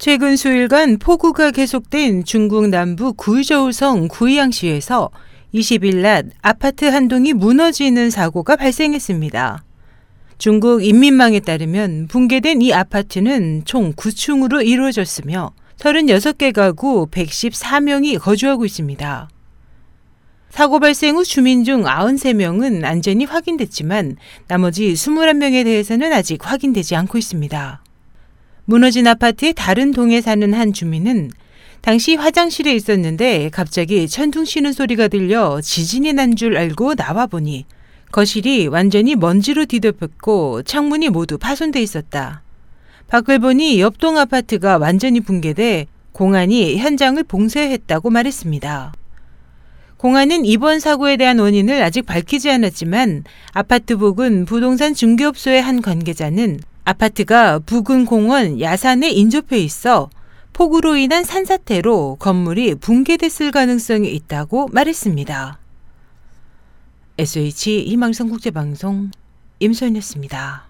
최근 수일간 폭우가 계속된 중국 남부 구이저우성 구이양시에서 20일 낮 아파트 한 동이 무너지는 사고가 발생했습니다. 중국 인민망에 따르면 붕괴된 이 아파트는 총 9층으로 이루어졌으며 36개 가구 114명이 거주하고 있습니다. 사고 발생 후 주민 중 93명은 안전이 확인됐지만 나머지 21명에 대해서는 아직 확인되지 않고 있습니다. 무너진 아파트의 다른 동에 사는 한 주민은 당시 화장실에 있었는데 갑자기 천둥 치는 소리가 들려 지진이 난 줄 알고 나와 보니 거실이 완전히 먼지로 뒤덮였고 창문이 모두 파손돼 있었다. 밖을 보니 옆동 아파트가 완전히 붕괴돼 공안이 현장을 봉쇄했다고 말했습니다. 공안은 이번 사고에 대한 원인을 아직 밝히지 않았지만 아파트 부근 부동산 중개업소의 한 관계자는 아파트가 부근 공원 야산에 인접해 있어 폭우로 인한 산사태로 건물이 붕괴됐을 가능성이 있다고 말했습니다. SH 희망성 국제방송 임소연이었습니다.